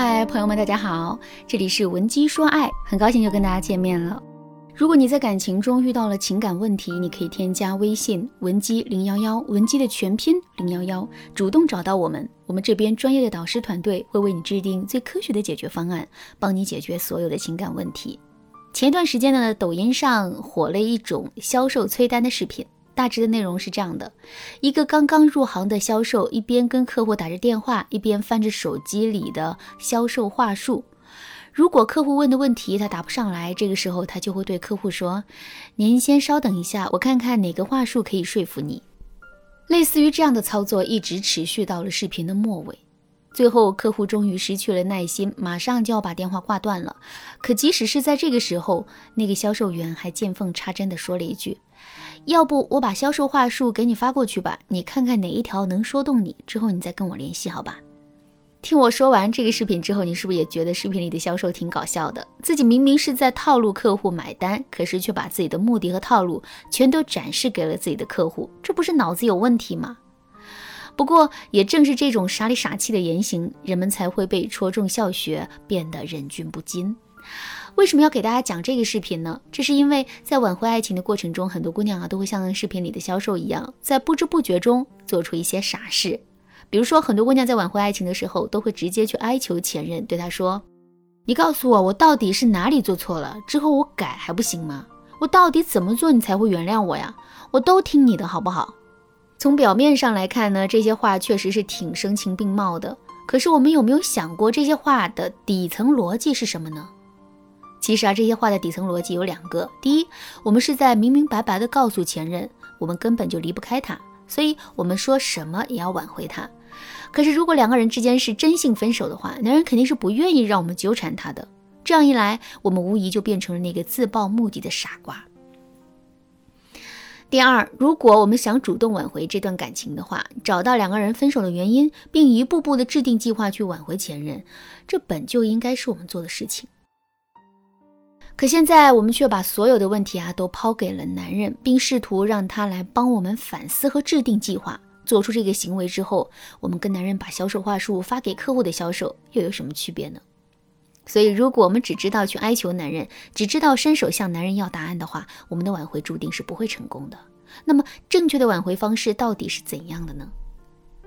嗨，朋友们，大家好，这里是文姬说爱，很高兴又跟大家见面了。如果你在感情中遇到了情感问题，你可以添加微信文姬零幺幺，文姬的全拼零幺幺，主动找到我们，我们这边专业的导师团队会为你制定最科学的解决方案，帮你解决所有的情感问题。前段时间呢，抖音上火了一种销售催单的视频。大致的内容是这样的：一个刚刚入行的销售，一边跟客户打着电话，一边翻着手机里的销售话术。如果客户问的问题他答不上来，这个时候他就会对客户说：“您先稍等一下，我看看哪个话术可以说服你。”类似于这样的操作一直持续到了视频的末尾。最后，客户终于失去了耐心，马上就要把电话挂断了。可即使是在这个时候，那个销售员还见缝插针地说了一句。要不我把销售话术给你发过去吧，你看看哪一条能说动你，之后你再跟我联系，好吧？听我说完这个视频之后，你是不是也觉得视频里的销售挺搞笑的？自己明明是在套路客户买单，可是却把自己的目的和套路全都展示给了自己的客户，这不是脑子有问题吗？不过也正是这种傻里傻气的言行，人们才会被戳中笑穴，变得忍俊不禁。为什么要给大家讲这个视频呢？这是因为在挽回爱情的过程中，很多姑娘啊都会像视频里的销售一样，在不知不觉中做出一些傻事。比如说，很多姑娘在挽回爱情的时候，都会直接去哀求前任，对他说：“你告诉我，我到底是哪里做错了？之后我改还不行吗？我到底怎么做你才会原谅我呀？我都听你的，好不好？”从表面上来看呢，这些话确实是挺声情并茂的。可是我们有没有想过，这些话的底层逻辑是什么呢？其实啊，这些话的底层逻辑有两个：第一，我们是在明明白白的告诉前任，我们根本就离不开他，所以我们说什么也要挽回他。可是如果两个人之间是真性分手的话，男人肯定是不愿意让我们纠缠他的。这样一来，我们无疑就变成了那个自暴目的的傻瓜。第二，如果我们想主动挽回这段感情的话，找到两个人分手的原因，并一步步的制定计划去挽回前任，这本就应该是我们做的事情。可现在我们却把所有的问题啊都抛给了男人，并试图让他来帮我们反思和制定计划。做出这个行为之后，我们跟男人把销售话术发给客户的销售又有什么区别呢？所以，如果我们只知道去哀求男人，只知道伸手向男人要答案的话，我们的挽回注定是不会成功的。那么，正确的挽回方式到底是怎样的呢？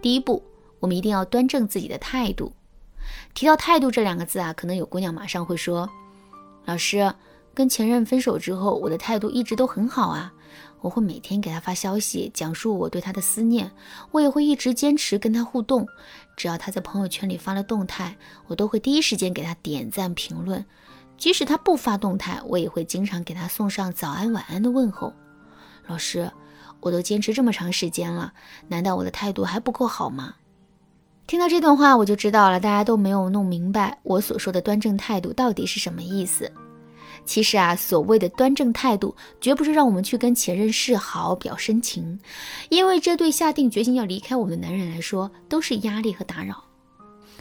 第一步，我们一定要端正自己的态度。提到态度这两个字啊，可能有姑娘马上会说。老师，跟前任分手之后，我的态度一直都很好啊。我会每天给他发消息，讲述我对他的思念。我也会一直坚持跟他互动，只要他在朋友圈里发了动态，我都会第一时间给他点赞评论。即使他不发动态，我也会经常给他送上早安晚安的问候。老师，我都坚持这么长时间了，难道我的态度还不够好吗？听到这段话，我就知道了，大家都没有弄明白我所说的端正态度到底是什么意思。其实啊，所谓的端正态度，绝不是让我们去跟前任示好、表深情，因为这对下定决心要离开我们的男人来说，都是压力和打扰。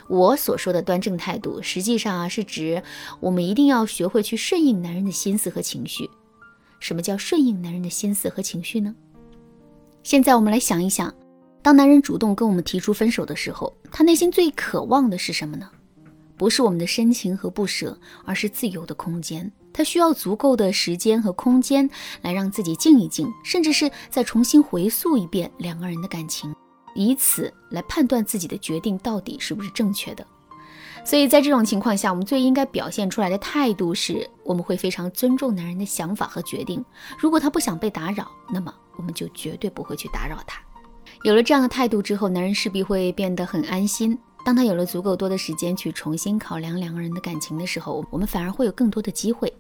我所说的端正态度，实际上啊，是指我们一定要学会去顺应男人的心思和情绪。什么叫顺应男人的心思和情绪呢？现在我们来想一想。当男人主动跟我们提出分手的时候，他内心最渴望的是什么呢？不是我们的深情和不舍，而是自由的空间。他需要足够的时间和空间来让自己静一静，甚至是再重新回溯一遍两个人的感情，以此来判断自己的决定到底是不是正确的。所以在这种情况下，我们最应该表现出来的态度是，我们会非常尊重男人的想法和决定。如果他不想被打扰，那么我们就绝对不会去打扰他。有了这样的态度之后，男人势必会变得很安心。当他有了足够多的时间去重新考量两个人的感情的时候，我们反而会有更多的机会。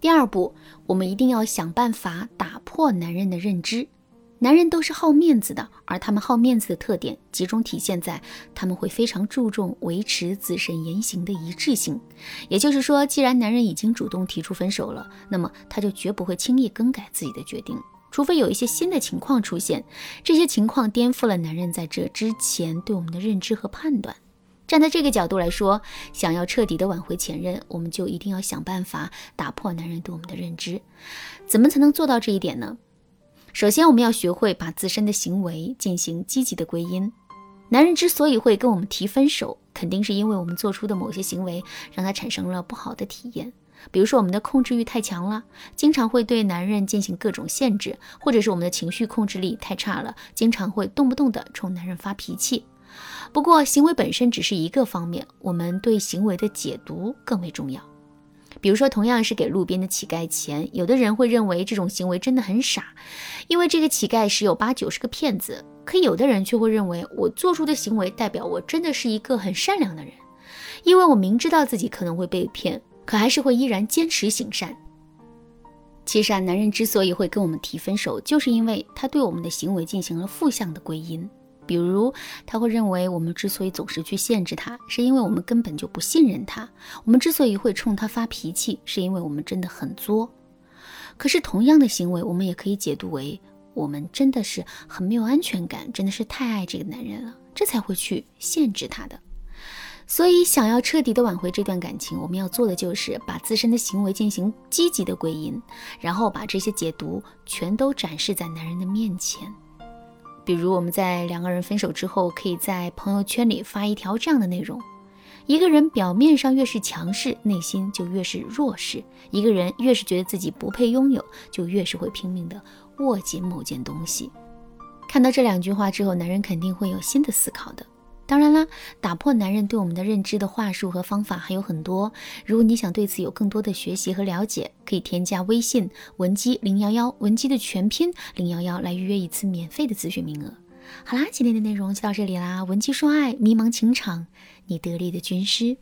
第二步，我们一定要想办法打破男人的认知。男人都是好面子的，而他们好面子的特点集中体现在他们会非常注重维持自身言行的一致性。也就是说，既然男人已经主动提出分手了，那么他就绝不会轻易更改自己的决定。除非有一些新的情况出现，这些情况颠覆了男人在这之前对我们的认知和判断。站在这个角度来说，想要彻底的挽回前任，我们就一定要想办法打破男人对我们的认知。怎么才能做到这一点呢？首先，我们要学会把自身的行为进行积极的归因。男人之所以会跟我们提分手，肯定是因为我们做出的某些行为让他产生了不好的体验。比如说，我们的控制欲太强了，经常会对男人进行各种限制；或者是我们的情绪控制力太差了，经常会动不动的冲男人发脾气。不过，行为本身只是一个方面，我们对行为的解读更为重要。比如说，同样是给路边的乞丐钱，有的人会认为这种行为真的很傻，因为这个乞丐十有八九是个骗子；可有的人却会认为，我做出的行为代表我真的是一个很善良的人，因为我明知道自己可能会被骗，可还是会依然坚持行善。其实啊，男人之所以会跟我们提分手，就是因为他对我们的行为进行了负向的归因。比如，他会认为我们之所以总是去限制他，是因为我们根本就不信任他；我们之所以会冲他发脾气，是因为我们真的很作。可是，同样的行为，我们也可以解读为我们真的是很没有安全感，真的是太爱这个男人了，这才会去限制他的。所以，想要彻底的挽回这段感情，我们要做的就是把自身的行为进行积极的归因，然后把这些解读全都展示在男人的面前。比如我们在两个人分手之后，可以在朋友圈里发一条这样的内容：一个人表面上越是强势，内心就越是弱势；一个人越是觉得自己不配拥有，就越是会拼命的握紧某件东西。看到这两句话之后，男人肯定会有新的思考的。当然啦，打破男人对我们的认知的话术和方法还有很多。如果你想对此有更多的学习和了解，可以添加微信文姬零幺幺，文姬的全拼零幺幺来预约一次免费的咨询名额。好啦，今天的内容就到这里啦，文姬说爱，迷茫情场，你得力的军师。